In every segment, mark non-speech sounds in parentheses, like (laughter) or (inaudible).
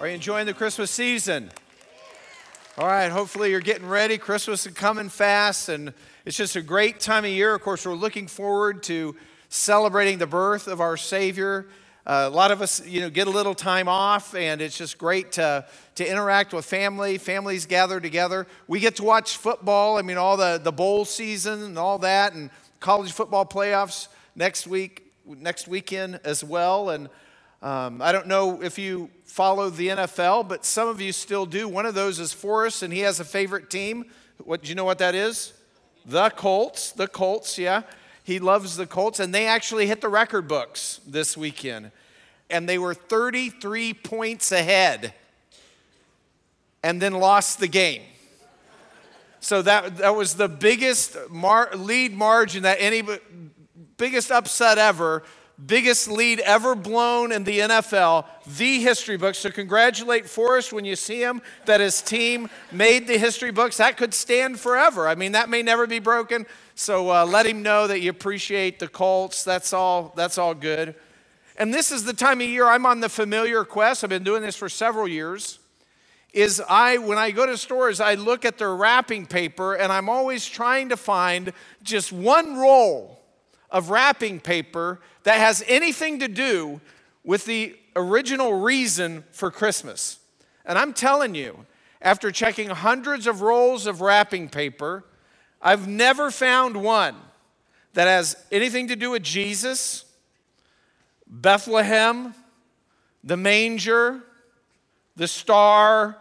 Are you enjoying the Christmas season? All right, hopefully you're getting ready. Christmas is coming fast, and it's just a great time of year. Of course, we're looking forward to celebrating the birth of our Savior. Uh, a lot of us, you know, get a little time off, and it's just great to, to interact with family. Families gather together. We get to watch football. I mean, all the, the bowl season and all that, and college football playoffs next week, next weekend as well. And um, I don't know if you follow the NFL, but some of you still do. One of those is Forrest, and he has a favorite team. What do you know what that is? The Colts. The Colts, yeah. He loves the Colts, and they actually hit the record books this weekend. And they were 33 points ahead and then lost the game. So that, that was the biggest mar- lead margin that any biggest upset ever biggest lead ever blown in the NFL, the history books. So congratulate Forrest when you see him that his team made the history books. That could stand forever. I mean, that may never be broken. So uh, let him know that you appreciate the Colts. That's all. That's all good. And this is the time of year I'm on the familiar quest. I've been doing this for several years. Is I when I go to stores, I look at their wrapping paper, and I'm always trying to find just one roll of wrapping paper that has anything to do with the original reason for Christmas. And I'm telling you, after checking hundreds of rolls of wrapping paper, I've never found one that has anything to do with Jesus, Bethlehem, the manger, the star,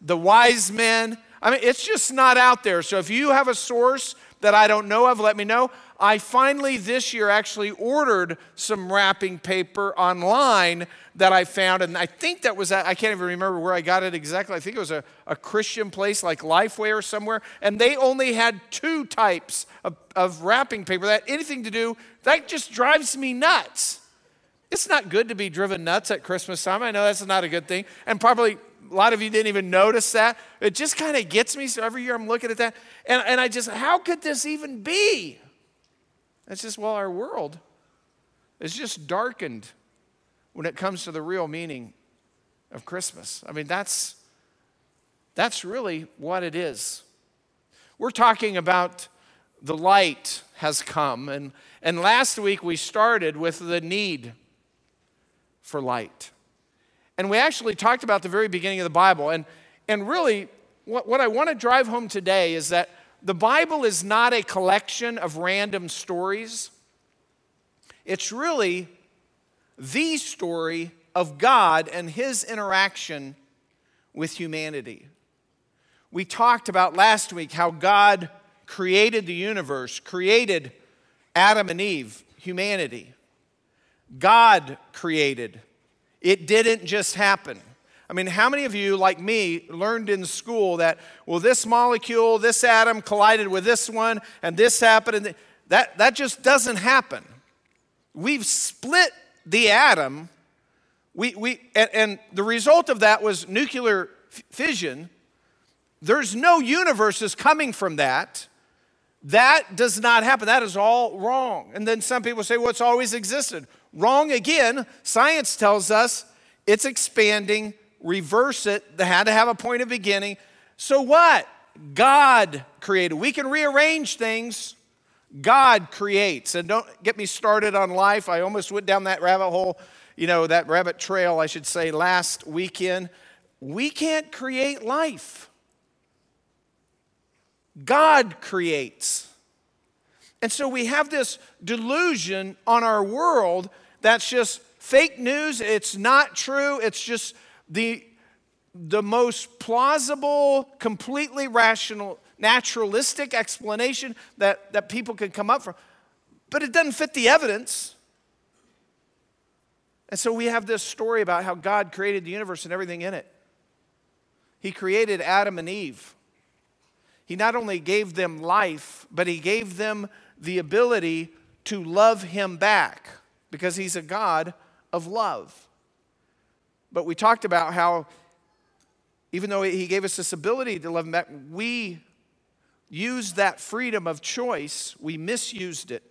the wise men. I mean, it's just not out there. So if you have a source that I don't know of, let me know. I finally this year actually ordered some wrapping paper online that I found, and I think that was, I can't even remember where I got it exactly. I think it was a, a Christian place like Lifeway or somewhere, and they only had two types of, of wrapping paper that anything to do, that just drives me nuts. It's not good to be driven nuts at Christmas time. I know that's not a good thing, and probably a lot of you didn't even notice that. It just kind of gets me. So every year I'm looking at that. And, and I just, how could this even be? It's just, well, our world is just darkened when it comes to the real meaning of Christmas. I mean, that's, that's really what it is. We're talking about the light has come. And, and last week we started with the need for light. And we actually talked about the very beginning of the Bible. And, and really, what, what I want to drive home today is that the Bible is not a collection of random stories, it's really the story of God and his interaction with humanity. We talked about last week how God created the universe, created Adam and Eve, humanity. God created. It didn't just happen. I mean, how many of you, like me, learned in school that, well, this molecule, this atom collided with this one, and this happened? And that, that just doesn't happen. We've split the atom, we, we, and, and the result of that was nuclear fission. There's no universes coming from that. That does not happen. That is all wrong. And then some people say, well, it's always existed. Wrong again. Science tells us it's expanding, reverse it. They had to have a point of beginning. So what? God created. We can rearrange things. God creates. And don't get me started on life. I almost went down that rabbit hole, you know, that rabbit trail, I should say, last weekend. We can't create life. God creates. And so we have this delusion on our world that's just fake news. It's not true. It's just the the most plausible, completely rational, naturalistic explanation that, that people can come up from. But it doesn't fit the evidence. And so we have this story about how God created the universe and everything in it. He created Adam and Eve. He not only gave them life, but He gave them the ability to love Him back because He's a God of love. But we talked about how even though he gave us this ability to love him back, we used that freedom of choice, we misused it,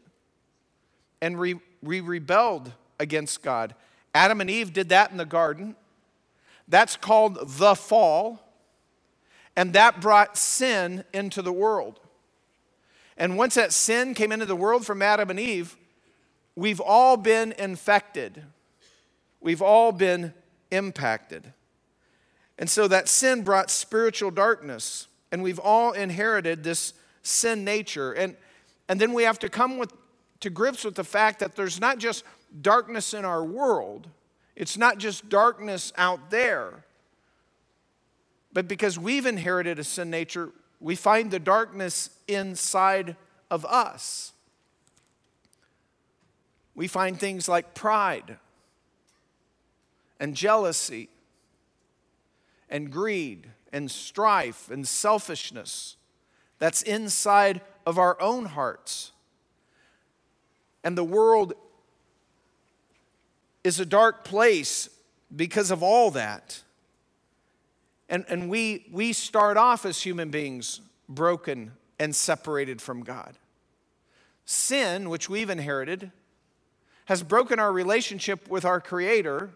and we, we rebelled against God. Adam and Eve did that in the garden. That's called the fall. And that brought sin into the world. And once that sin came into the world from Adam and Eve, we've all been infected. We've all been impacted. And so that sin brought spiritual darkness, and we've all inherited this sin nature. And, and then we have to come with, to grips with the fact that there's not just darkness in our world, it's not just darkness out there. But because we've inherited a sin nature, we find the darkness inside of us. We find things like pride and jealousy and greed and strife and selfishness that's inside of our own hearts. And the world is a dark place because of all that. And, and we, we start off as human beings broken and separated from God. Sin, which we've inherited, has broken our relationship with our Creator.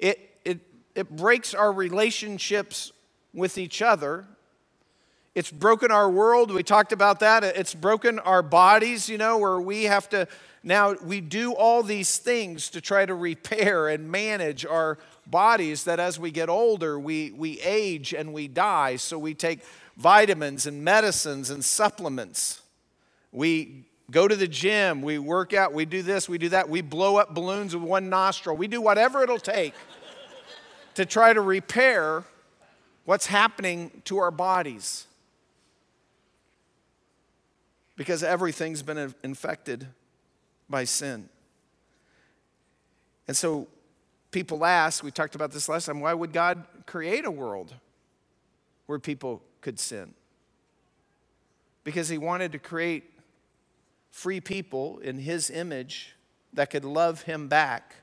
It, it, it breaks our relationships with each other. It's broken our world. We talked about that. It's broken our bodies, you know, where we have to now, we do all these things to try to repair and manage our bodies that as we get older, we, we age and we die. So we take vitamins and medicines and supplements. We go to the gym, we work out, we do this, we do that. We blow up balloons with one nostril. We do whatever it'll take to try to repair what's happening to our bodies. Because everything's been infected by sin. And so people ask, we talked about this last time, why would God create a world where people could sin? Because he wanted to create free people in his image that could love him back.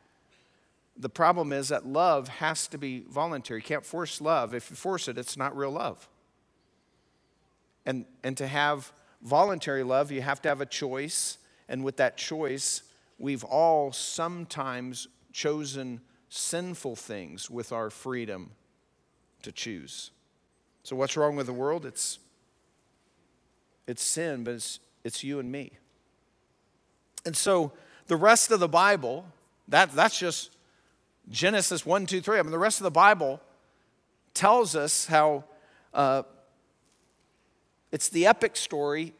The problem is that love has to be voluntary. You can't force love. If you force it, it's not real love. And, and to have voluntary love, you have to have a choice and with that choice, we've all sometimes chosen sinful things with our freedom to choose. So, what's wrong with the world? It's, it's sin, but it's, it's you and me. And so, the rest of the Bible, that, that's just Genesis 1, 2, 3. I mean, the rest of the Bible tells us how uh, it's the epic story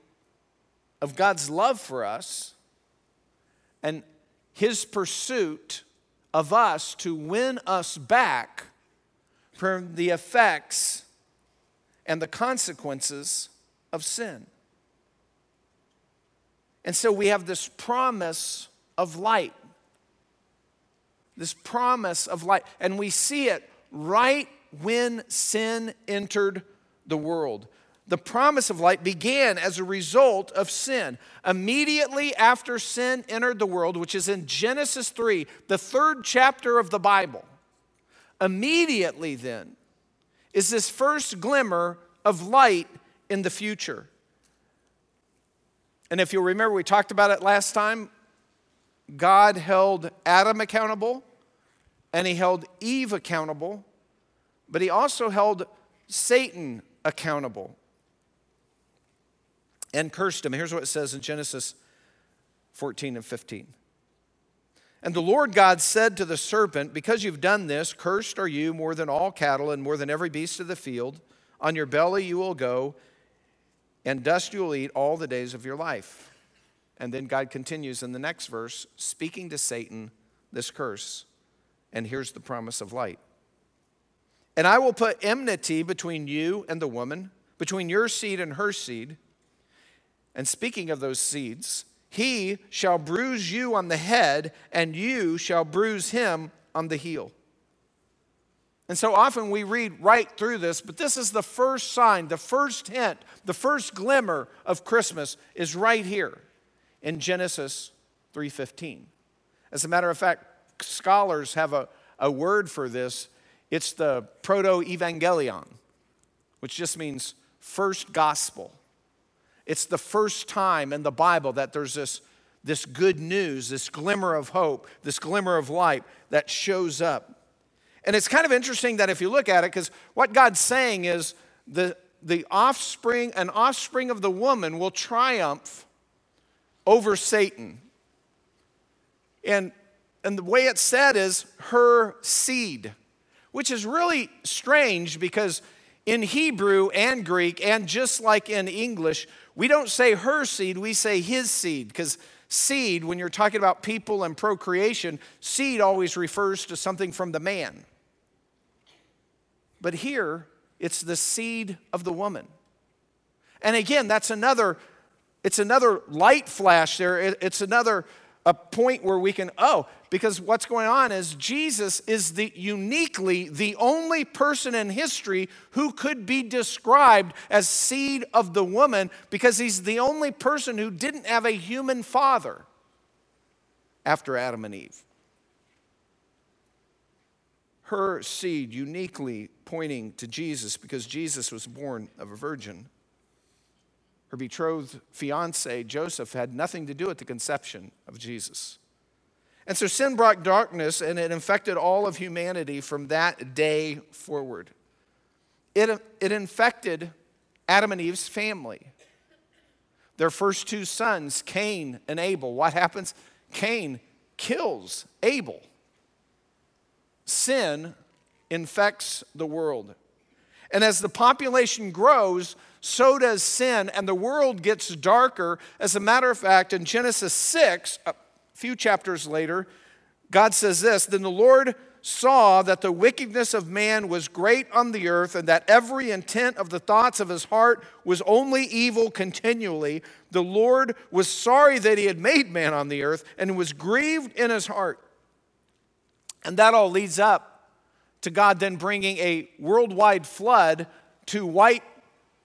of God's love for us and his pursuit of us to win us back from the effects and the consequences of sin. And so we have this promise of light. This promise of light. And we see it right when sin entered the world. The promise of light began as a result of sin. Immediately after sin entered the world, which is in Genesis 3, the third chapter of the Bible, immediately then is this first glimmer of light in the future. And if you'll remember, we talked about it last time. God held Adam accountable and he held Eve accountable, but he also held Satan accountable and cursed him. Here's what it says in Genesis 14 and 15. And the Lord God said to the serpent, Because you've done this, cursed are you more than all cattle and more than every beast of the field. On your belly you will go, and dust you will eat all the days of your life. And then God continues in the next verse, speaking to Satan this curse. And here's the promise of light. And I will put enmity between you and the woman, between your seed and her seed and speaking of those seeds, he shall bruise you on the head, and you shall bruise him on the heel. And so often we read right through this, but this is the first sign, the first hint, the first glimmer of Christmas is right here in Genesis 3:15. As a matter of fact, scholars have a, a word for this. It's the proto-evangelion, which just means first gospel. It's the first time in the Bible that there's this, this good news, this glimmer of hope, this glimmer of light that shows up. And it's kind of interesting that if you look at it, because what God's saying is the, the offspring, an offspring of the woman will triumph over Satan. And, and the way it's said is her seed, which is really strange because in Hebrew and Greek, and just like in English, we don't say her seed, we say his seed, because seed, when you're talking about people and procreation, seed always refers to something from the man. But here, it's the seed of the woman. And again, that's another, it's another light flash there. It's another a point where we can, oh, because what's going on is Jesus is the uniquely the only person in history who could be described as seed of the woman because he's the only person who didn't have a human father after Adam and Eve. Her seed uniquely pointing to Jesus because Jesus was born of a virgin. Her betrothed fiance, Joseph, had nothing to do with the conception of Jesus. And so sin brought darkness and it infected all of humanity from that day forward. It, it infected Adam and Eve's family. Their first two sons, Cain and Abel. What happens? Cain kills Abel. Sin infects the world. And as the population grows, so does sin, and the world gets darker. As a matter of fact, in Genesis 6, a few chapters later, God says this Then the Lord saw that the wickedness of man was great on the earth, and that every intent of the thoughts of his heart was only evil continually. The Lord was sorry that he had made man on the earth and was grieved in his heart. And that all leads up to God then bringing a worldwide flood to wipe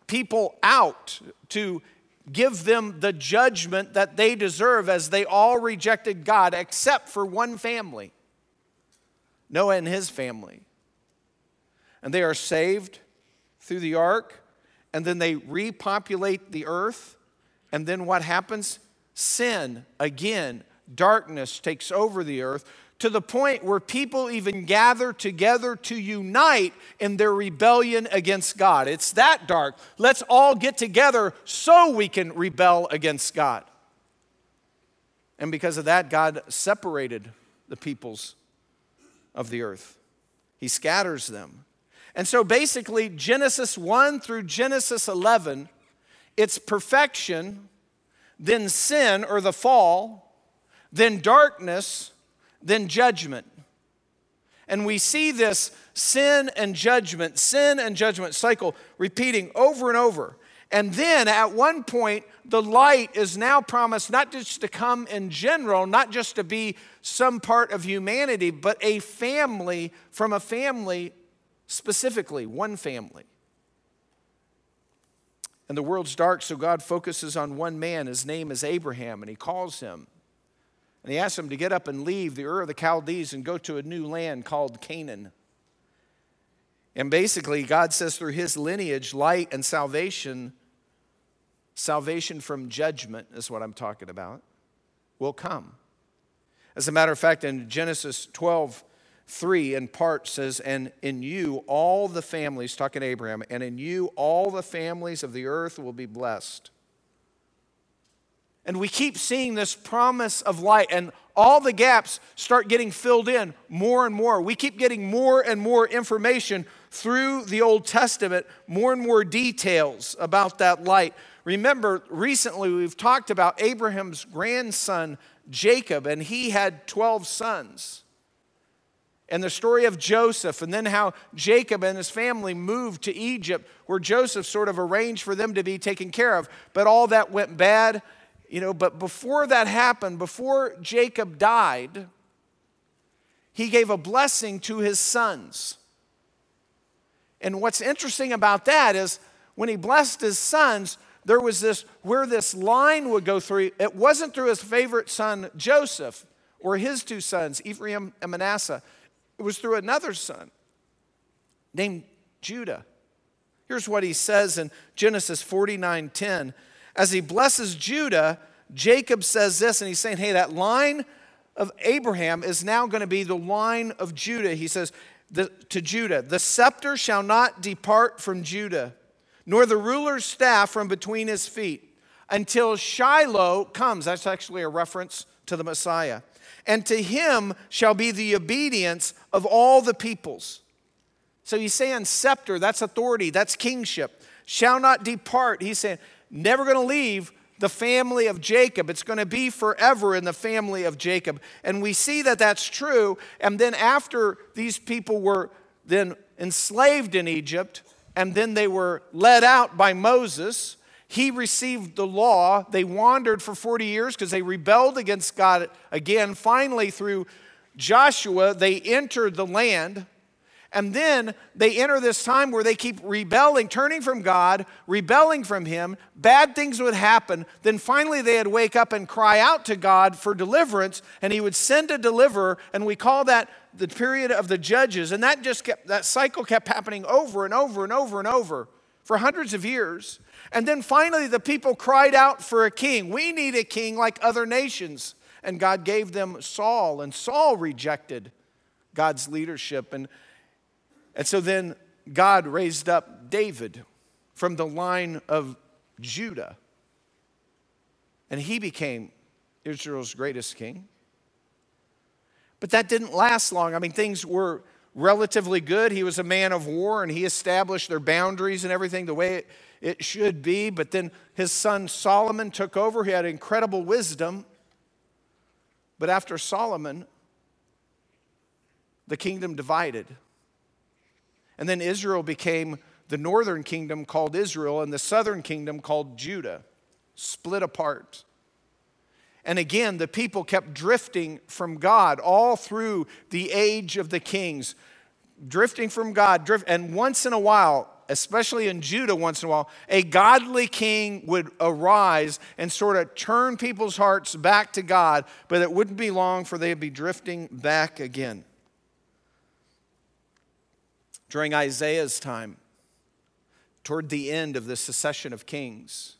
people out, to give them the judgment that they deserve as they all rejected God except for one family Noah and his family. And they are saved through the ark, and then they repopulate the earth. And then what happens? Sin, again, darkness takes over the earth to the point where people even gather together to unite in their rebellion against God. It's that dark. Let's all get together so we can rebel against God. And because of that, God separated the peoples of the earth, He scatters them. And so basically, Genesis 1 through Genesis 11, it's perfection, then sin or the fall, then darkness then judgment. And we see this sin and judgment, sin and judgment cycle repeating over and over. And then at one point, the light is now promised not just to come in general, not just to be some part of humanity, but a family from a family specifically, one family. And the world's dark, so God focuses on one man. His name is Abraham, and he calls him and he asked him to get up and leave the Ur of the Chaldees and go to a new land called Canaan. And basically, God says through his lineage, light and salvation, salvation from judgment is what I'm talking about, will come. As a matter of fact, in Genesis 12, 3 in part says, And in you all the families, talking Abraham, and in you all the families of the earth will be blessed. And we keep seeing this promise of light, and all the gaps start getting filled in more and more. We keep getting more and more information through the Old Testament, more and more details about that light. Remember, recently we've talked about Abraham's grandson, Jacob, and he had 12 sons. And the story of Joseph, and then how Jacob and his family moved to Egypt, where Joseph sort of arranged for them to be taken care of. But all that went bad you know, but before that happened, before Jacob died, he gave a blessing to his sons. And what's interesting about that is when he blessed his sons, there was this where this line would go through. It wasn't through his favorite son, Joseph, or his two sons, Ephraim and Manasseh. It was through another son named Judah. Here's what he says in Genesis 49 10. As he blesses Judah, Jacob says this, and he's saying, hey, that line of Abraham is now going to be the line of Judah. He says, the, to Judah, the scepter shall not depart from Judah, nor the ruler's staff from between his feet, until Shiloh comes. That's actually a reference to the Messiah. And to him shall be the obedience of all the peoples. So he's saying scepter, that's authority, that's kingship. Shall not depart. He's saying, never going to leave the family of Jacob. It's going to be forever in the family of Jacob. And we see that that's true. And then after these people were then enslaved in Egypt, and then they were led out by Moses, he received the law. They wandered for 40 years because they rebelled against God again. Finally, through Joshua, they entered the land. And then they enter this time where they keep rebelling, turning from God, rebelling from Him. Bad things would happen. Then finally they'd wake up and cry out to God for deliverance, and He would send a deliverer, and we call that the period of the judges. And that just kept, that cycle kept happening over and over and over and over for hundreds of years. And then finally the people cried out for a king. We need a king like other nations. And God gave them Saul, and Saul rejected God's leadership. And and so then God raised up David from the line of Judah. And he became Israel's greatest king. But that didn't last long. I mean, things were relatively good. He was a man of war and he established their boundaries and everything the way it, should be. But then his son Solomon took over. He had incredible wisdom. But after Solomon, the kingdom divided. And then Israel became the northern kingdom called Israel and the southern kingdom called Judah, split apart. And again, the people kept drifting from God all through the age of the kings, drifting from God. Drift, and once in a while, especially in Judah, once in a while, a godly king would arise and sort of turn people's hearts back to God, but it wouldn't be long for they'd be drifting back again during Isaiah's time, toward the end of the succession of kings.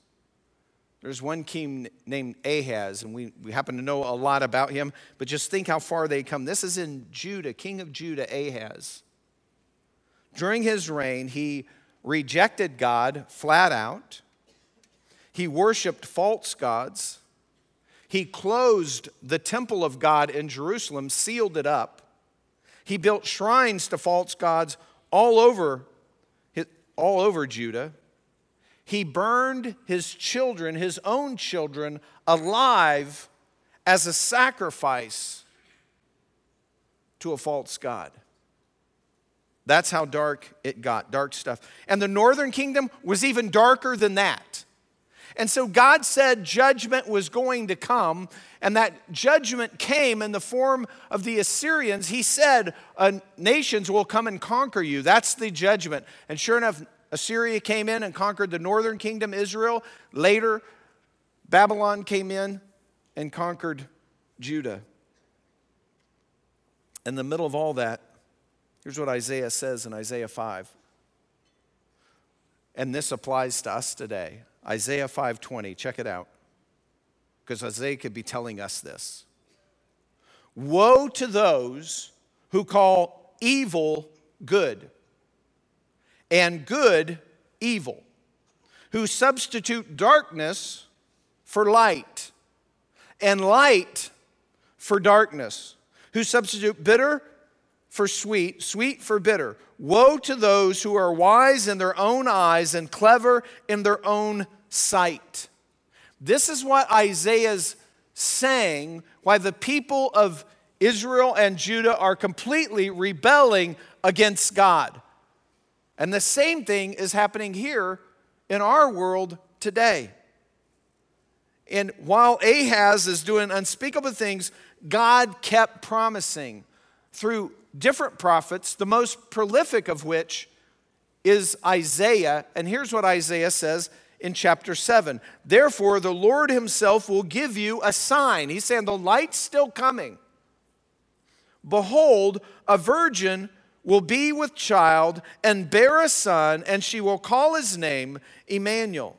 There's one king named Ahaz, and we, we happen to know a lot about him, but just think how far they come. This is in Judah, king of Judah, Ahaz. During his reign, he rejected God flat out. He worshiped false gods. He closed the temple of God in Jerusalem, sealed it up. He built shrines to false gods all over, all over Judah. He burned his children, his own children, alive as a sacrifice to a false God. That's how dark it got, dark stuff. And the northern kingdom was even darker than that. And so God said judgment was going to come, and that judgment came in the form of the Assyrians. He said, uh, Nations will come and conquer you. That's the judgment. And sure enough, Assyria came in and conquered the northern kingdom, Israel. Later, Babylon came in and conquered Judah. In the middle of all that, here's what Isaiah says in Isaiah 5. And this applies to us today. Isaiah 5:20, check it out. Because Isaiah could be telling us this. Woe to those who call evil good and good evil, who substitute darkness for light and light for darkness, who substitute bitter for sweet, sweet for bitter. Woe to those who are wise in their own eyes and clever in their own sight. This is what Isaiah's saying why the people of Israel and Judah are completely rebelling against God. And the same thing is happening here in our world today. And while Ahaz is doing unspeakable things, God kept promising through different prophets, the most prolific of which is Isaiah. And here's what Isaiah says in chapter 7 Therefore, the Lord Himself will give you a sign. He's saying the light's still coming. Behold, a virgin will be with child and bear a son, and she will call his name Emmanuel.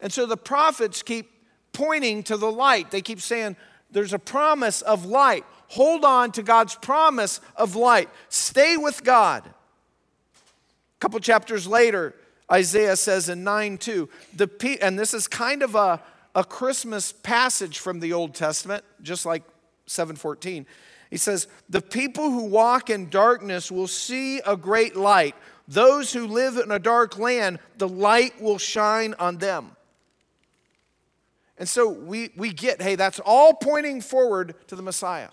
And so the prophets keep pointing to the light. They keep saying, There's a promise of light. Hold on to God's promise of light. Stay with God. A couple chapters later, Isaiah says in 9 2, the pe- and this is kind of a, a Christmas passage from the Old Testament, just like 714. He says, The people who walk in darkness will see a great light. Those who live in a dark land, the light will shine on them. And so we, we get, hey, that's all pointing forward to the Messiah.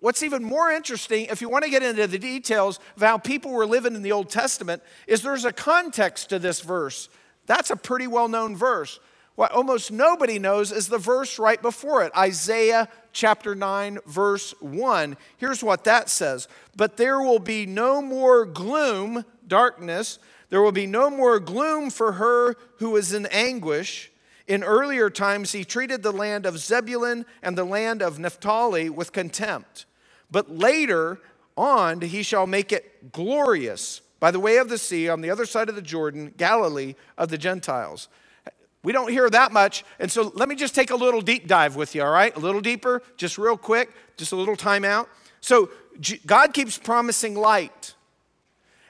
What's even more interesting, if you want to get into the details of how people were living in the Old Testament, is there's a context to this verse. That's a pretty well known verse. What almost nobody knows is the verse right before it Isaiah chapter 9, verse 1. Here's what that says But there will be no more gloom, darkness. There will be no more gloom for her who is in anguish. In earlier times, he treated the land of Zebulun and the land of Naphtali with contempt. But later on, he shall make it glorious by the way of the sea on the other side of the Jordan, Galilee of the Gentiles. We don't hear that much. And so let me just take a little deep dive with you, all right? A little deeper, just real quick, just a little time out. So God keeps promising light.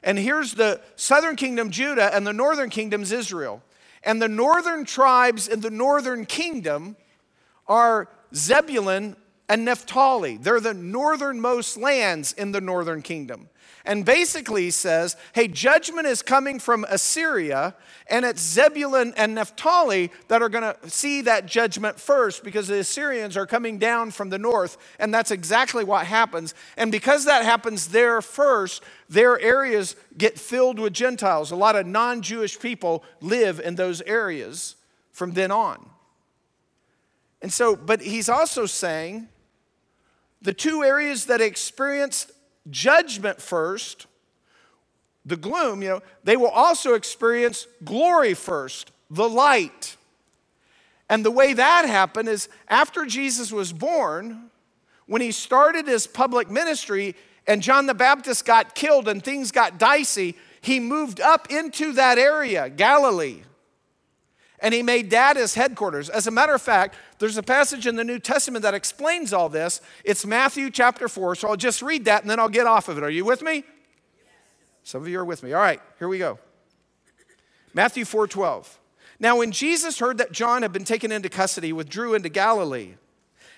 And here's the southern kingdom, Judah, and the northern kingdom's Israel. And the northern tribes in the northern kingdom are Zebulun and Naphtali. They're the northernmost lands in the northern kingdom. And basically he says, hey, judgment is coming from Assyria, and it's Zebulun and Naphtali that are going to see that judgment first because the Assyrians are coming down from the north, and that's exactly what happens. And because that happens there first, their areas get filled with Gentiles. A lot of non Jewish people live in those areas from then on. And so, but he's also saying the two areas that experienced judgment first, the gloom, you know, they will also experience glory first, the light. And the way that happened is after Jesus was born, when he started his public ministry and John the Baptist got killed and things got dicey, he moved up into that area, Galilee. And he made that his headquarters. As a matter of fact, there's a passage in the New Testament that explains all this. It's Matthew chapter 4. So I'll just read that and then I'll get off of it. Are you with me? Some of you are with me. All right, here we go. Matthew 4 12. Now, when Jesus heard that John had been taken into custody, withdrew into Galilee.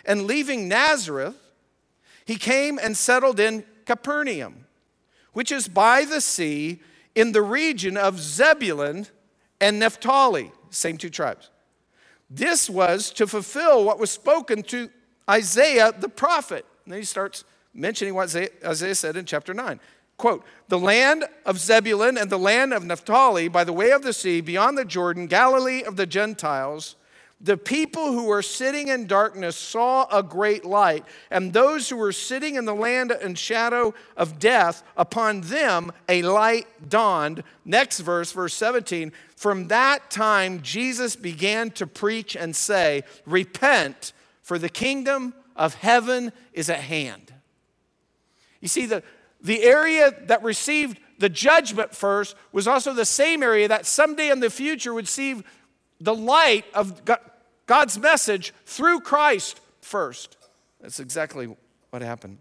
And leaving Nazareth, he came and settled in Capernaum, which is by the sea in the region of Zebulun and Naphtali, same two tribes. This was to fulfill what was spoken to Isaiah the prophet. And then he starts mentioning what Isaiah said in chapter 9. Quote, the land of Zebulun and the land of Naphtali by the way of the sea, beyond the Jordan, Galilee of the Gentiles, the people who were sitting in darkness saw a great light, and those who were sitting in the land and shadow of death, upon them a light dawned. Next verse, verse 17. From that time, Jesus began to preach and say, Repent, for the kingdom of heaven is at hand. You see, the, the area that received the judgment first was also the same area that someday in the future would see the light of God's message through Christ first. That's exactly what happened.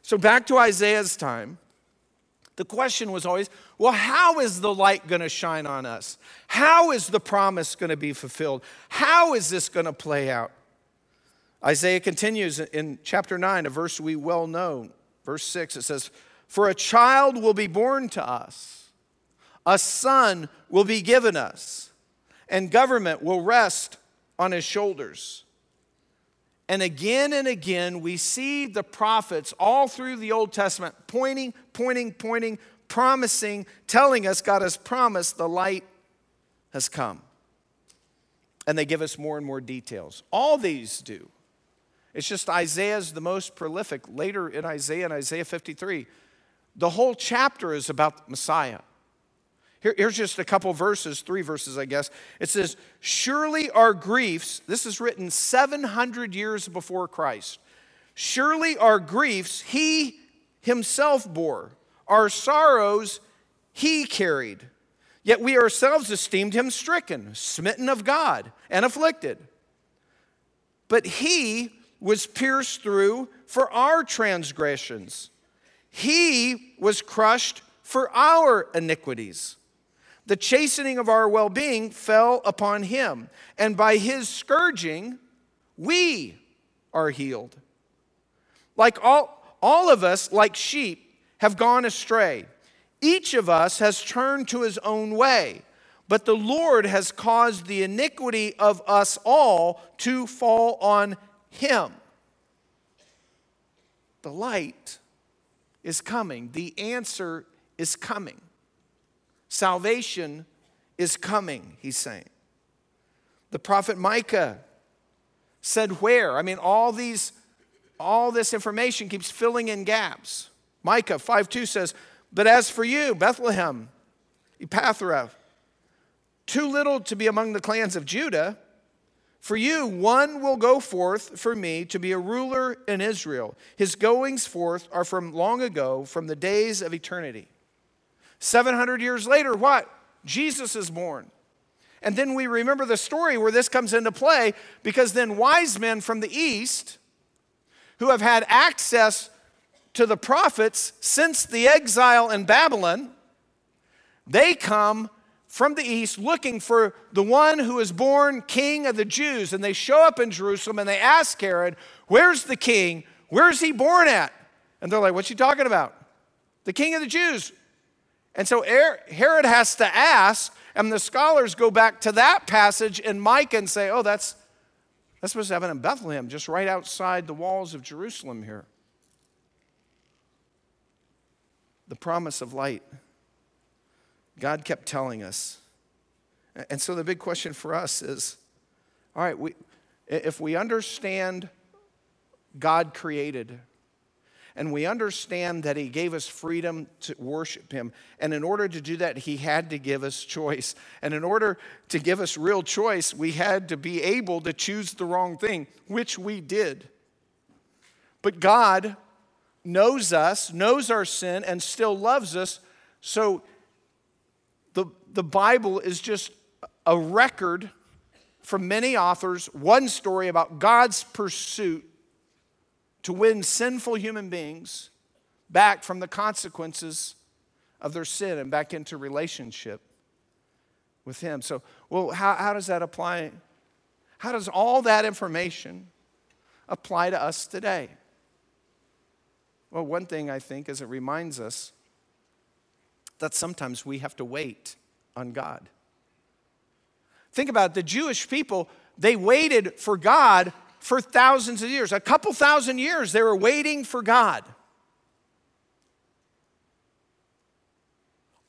So, back to Isaiah's time, the question was always well, how is the light going to shine on us? How is the promise going to be fulfilled? How is this going to play out? Isaiah continues in chapter 9, a verse we well know, verse 6. It says, For a child will be born to us, a son will be given us, and government will rest on his shoulders. And again and again, we see the prophets all through the Old Testament pointing, pointing, pointing, promising, telling us God has promised the light has come. And they give us more and more details. All these do. It's just Isaiah's the most prolific. Later in Isaiah, in Isaiah 53, the whole chapter is about Messiah. Here, here's just a couple verses, three verses, I guess. It says, Surely our griefs, this is written 700 years before Christ. Surely our griefs he himself bore, our sorrows he carried. Yet we ourselves esteemed him stricken, smitten of God, and afflicted. But he was pierced through for our transgressions, he was crushed for our iniquities. The chastening of our well being fell upon him, and by his scourging, we are healed. Like all, all of us, like sheep, have gone astray. Each of us has turned to his own way, but the Lord has caused the iniquity of us all to fall on him. The light is coming, the answer is coming. Salvation is coming, he's saying. The prophet Micah said where? I mean, all these, all this information keeps filling in gaps. Micah 5 2 says, But as for you, Bethlehem, Ephrathah, too little to be among the clans of Judah, for you, one will go forth for me to be a ruler in Israel. His goings forth are from long ago, from the days of eternity. 700 years later, what? Jesus is born. And then we remember the story where this comes into play because then wise men from the east who have had access to the prophets since the exile in Babylon, they come from the east looking for the one who is born king of the Jews. And they show up in Jerusalem and they ask Herod, Where's the king? Where's he born at? And they're like, What you talking about? The king of the Jews. And so Herod has to ask, and the scholars go back to that passage in Micah and say, oh, that's, that's supposed to happen in Bethlehem, just right outside the walls of Jerusalem here. The promise of light. God kept telling us. And so the big question for us is all right, we, if we understand God created, and we understand that He gave us freedom to worship Him. And in order to do that, He had to give us choice. And in order to give us real choice, we had to be able to choose the wrong thing, which we did. But God knows us, knows our sin, and still loves us. So the, the Bible is just a record from many authors, one story about God's pursuit to win sinful human beings back from the consequences of their sin and back into relationship with Him. So, well, how, how does that apply? How does all that information apply to us today? Well, one thing I think is it reminds us that sometimes we have to wait on God. Think about it, the Jewish people, they waited for God for thousands of years. A couple thousand years, they were waiting for God.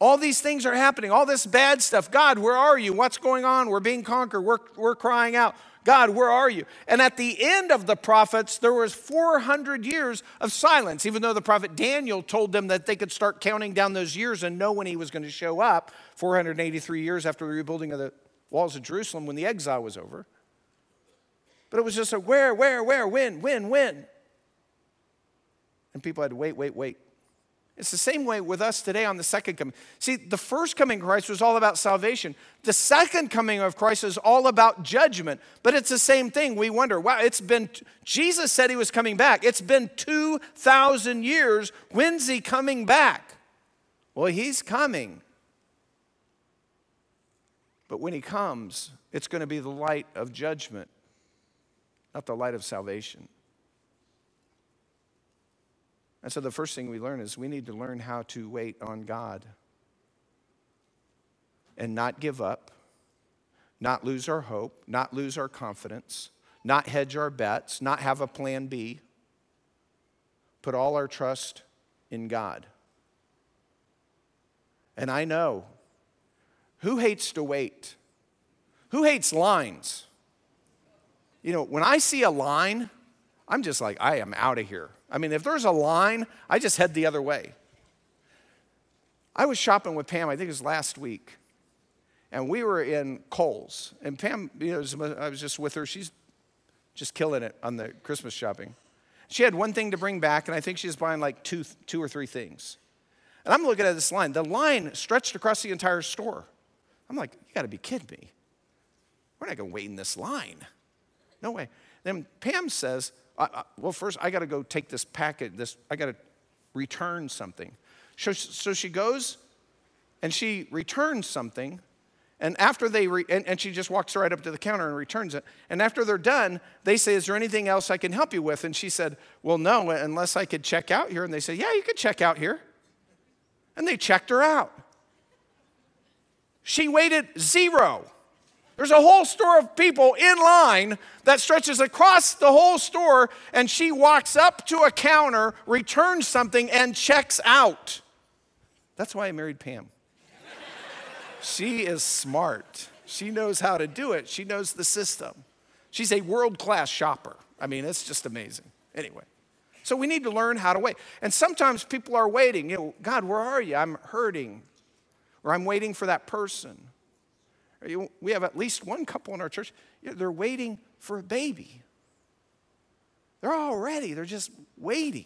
All these things are happening, all this bad stuff. God, where are you? What's going on? We're being conquered. We're, we're crying out. God, where are you? And at the end of the prophets, there was 400 years of silence, even though the prophet Daniel told them that they could start counting down those years and know when he was going to show up 483 years after the rebuilding of the walls of Jerusalem when the exile was over. But it was just a where, where, where, when, when, when. And people had to wait, wait, wait. It's the same way with us today on the second coming. See, the first coming of Christ was all about salvation. The second coming of Christ is all about judgment. But it's the same thing. We wonder, wow, it's been, Jesus said he was coming back. It's been 2,000 years. When's he coming back? Well, he's coming. But when he comes, it's going to be the light of judgment not the light of salvation. And so the first thing we learn is we need to learn how to wait on God and not give up, not lose our hope, not lose our confidence, not hedge our bets, not have a plan B. Put all our trust in God. And I know who hates to wait? Who hates lines? You know, when I see a line, I'm just like, I am out of here. I mean, if there's a line, I just head the other way. I was shopping with Pam, I think it was last week, and we were in Kohl's. And Pam, you know, I was just with her. She's just killing it on the Christmas shopping. She had one thing to bring back, and I think she's buying like two, two or three things. And I'm looking at this line. The line stretched across the entire store. I'm like, you gotta be kidding me. We're not gonna wait in this line. No way. Then Pam says, I, I, well, first I got to go take this packet, this, I got to return something. So, so she goes and she returns something. And after they, re, and, and she just walks right up to the counter and returns it. And after they're done, they say, Is there anything else I can help you with? And she said, Well, no, unless I could check out here. And they said, Yeah, you could check out here. And they checked her out. She waited zero. There's a whole store of people in line that stretches across the whole store, and she walks up to a counter, returns something, and checks out. That's why I married Pam. she is smart. She knows how to do it, she knows the system. She's a world class shopper. I mean, it's just amazing. Anyway, so we need to learn how to wait. And sometimes people are waiting. You know, God, where are you? I'm hurting, or I'm waiting for that person we have at least one couple in our church, they're waiting for a baby. They're all ready, they're just waiting.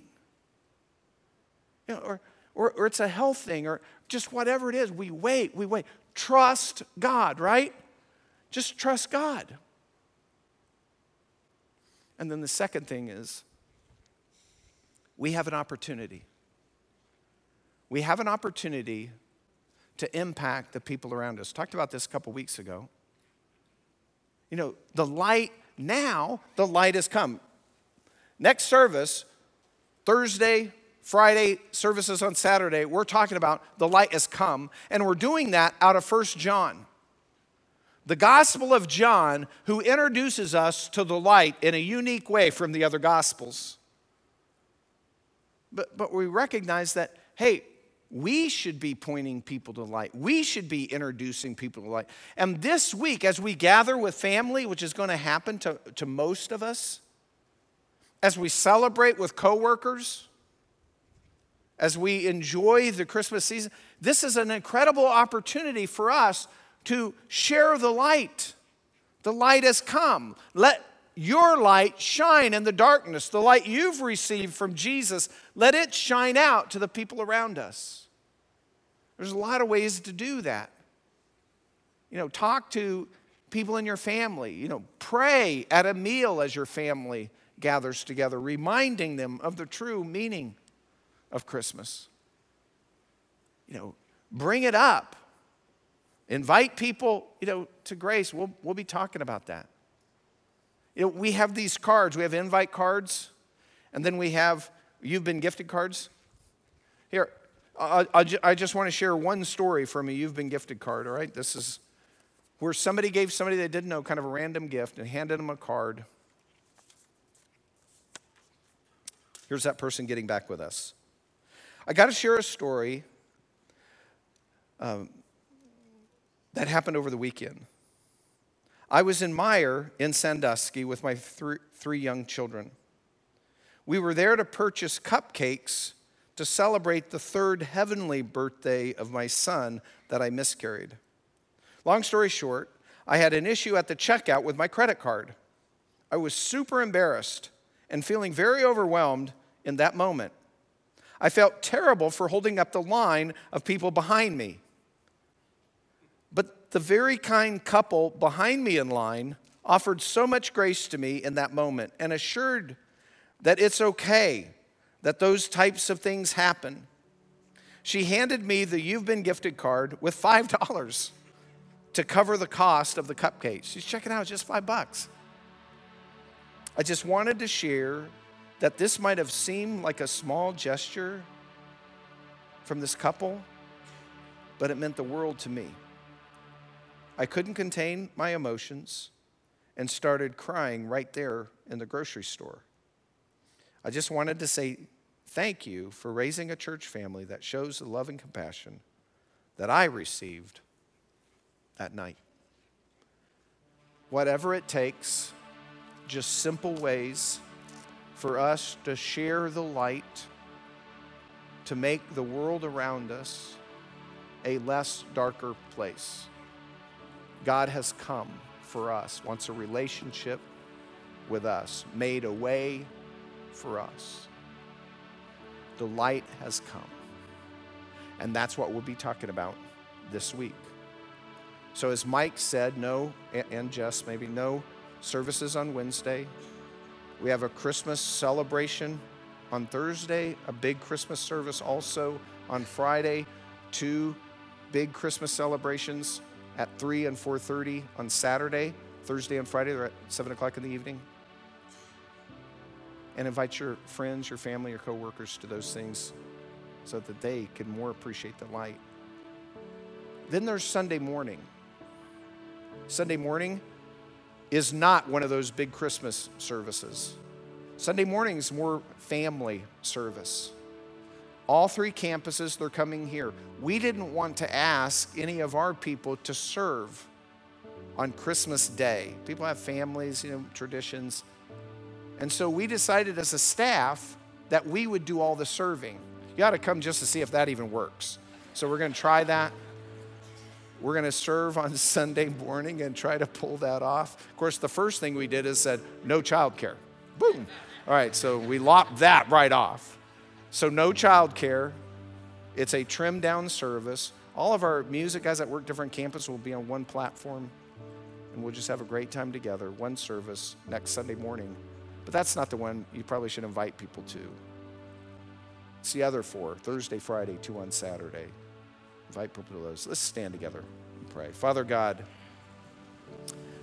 You know, or, or, or it's a health thing, or just whatever it is. We wait, we wait. Trust God, right? Just trust God. And then the second thing is we have an opportunity. We have an opportunity to impact the people around us. Talked about this a couple weeks ago. You know, the light now, the light has come. Next service, Thursday, Friday, services on Saturday, we're talking about the light has come, and we're doing that out of First John. The Gospel of John, who introduces us to the light in a unique way from the other Gospels. But, but we recognize that, hey, we should be pointing people to light. We should be introducing people to light. And this week, as we gather with family, which is going to happen to, to most of us, as we celebrate with coworkers, as we enjoy the Christmas season, this is an incredible opportunity for us to share the light. The light has come. Let your light shine in the darkness. The light you've received from Jesus, let it shine out to the people around us. There's a lot of ways to do that. You know, talk to people in your family. You know, pray at a meal as your family gathers together, reminding them of the true meaning of Christmas. You know, bring it up. Invite people, you know, to grace. We'll, we'll be talking about that. You know, we have these cards. We have invite cards, and then we have you've been gifted cards. Here, I, I, I just want to share one story from a You've Been Gifted card, all right? This is where somebody gave somebody they didn't know kind of a random gift and handed them a card. Here's that person getting back with us. I got to share a story um, that happened over the weekend. I was in Meijer in Sandusky with my three, three young children. We were there to purchase cupcakes to celebrate the third heavenly birthday of my son that I miscarried. Long story short, I had an issue at the checkout with my credit card. I was super embarrassed and feeling very overwhelmed in that moment. I felt terrible for holding up the line of people behind me. But the very kind couple behind me in line offered so much grace to me in that moment and assured that it's okay, that those types of things happen. She handed me the You've Been Gifted card with $5 to cover the cost of the cupcakes. She's checking out, it's just five bucks. I just wanted to share that this might have seemed like a small gesture from this couple, but it meant the world to me. I couldn't contain my emotions and started crying right there in the grocery store. I just wanted to say thank you for raising a church family that shows the love and compassion that I received that night. Whatever it takes, just simple ways for us to share the light, to make the world around us a less darker place. God has come for us, wants a relationship with us, made a way for us. The light has come. And that's what we'll be talking about this week. So, as Mike said, no, and Jess maybe, no services on Wednesday. We have a Christmas celebration on Thursday, a big Christmas service also on Friday, two big Christmas celebrations at 3 and 4.30 on Saturday. Thursday and Friday, they're at 7 o'clock in the evening. And invite your friends, your family, your coworkers to those things so that they can more appreciate the light. Then there's Sunday morning. Sunday morning is not one of those big Christmas services. Sunday morning is more family service. All three campuses, they're coming here. We didn't want to ask any of our people to serve on Christmas Day. People have families, you know, traditions. And so we decided as a staff that we would do all the serving. You got to come just to see if that even works. So we're going to try that. We're going to serve on (laughs) Sunday morning and try to pull that off. Of course, the first thing we did is said, no childcare. Boom. All right, so we lopped that right off. So, no childcare. It's a trimmed down service. All of our music guys that work different campuses will be on one platform, and we'll just have a great time together. One service next Sunday morning. But that's not the one you probably should invite people to. It's the other four Thursday, Friday, two on Saturday. Invite people to those. Let's stand together and pray. Father God,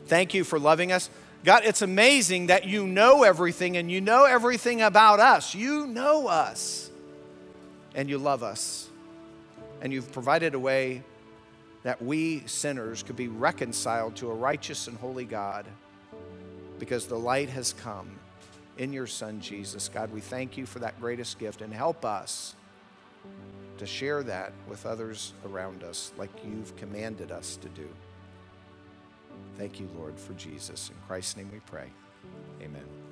thank you for loving us. God, it's amazing that you know everything and you know everything about us. You know us and you love us. And you've provided a way that we sinners could be reconciled to a righteous and holy God because the light has come in your Son, Jesus. God, we thank you for that greatest gift and help us to share that with others around us like you've commanded us to do. Thank you, Lord, for Jesus. In Christ's name we pray. Amen.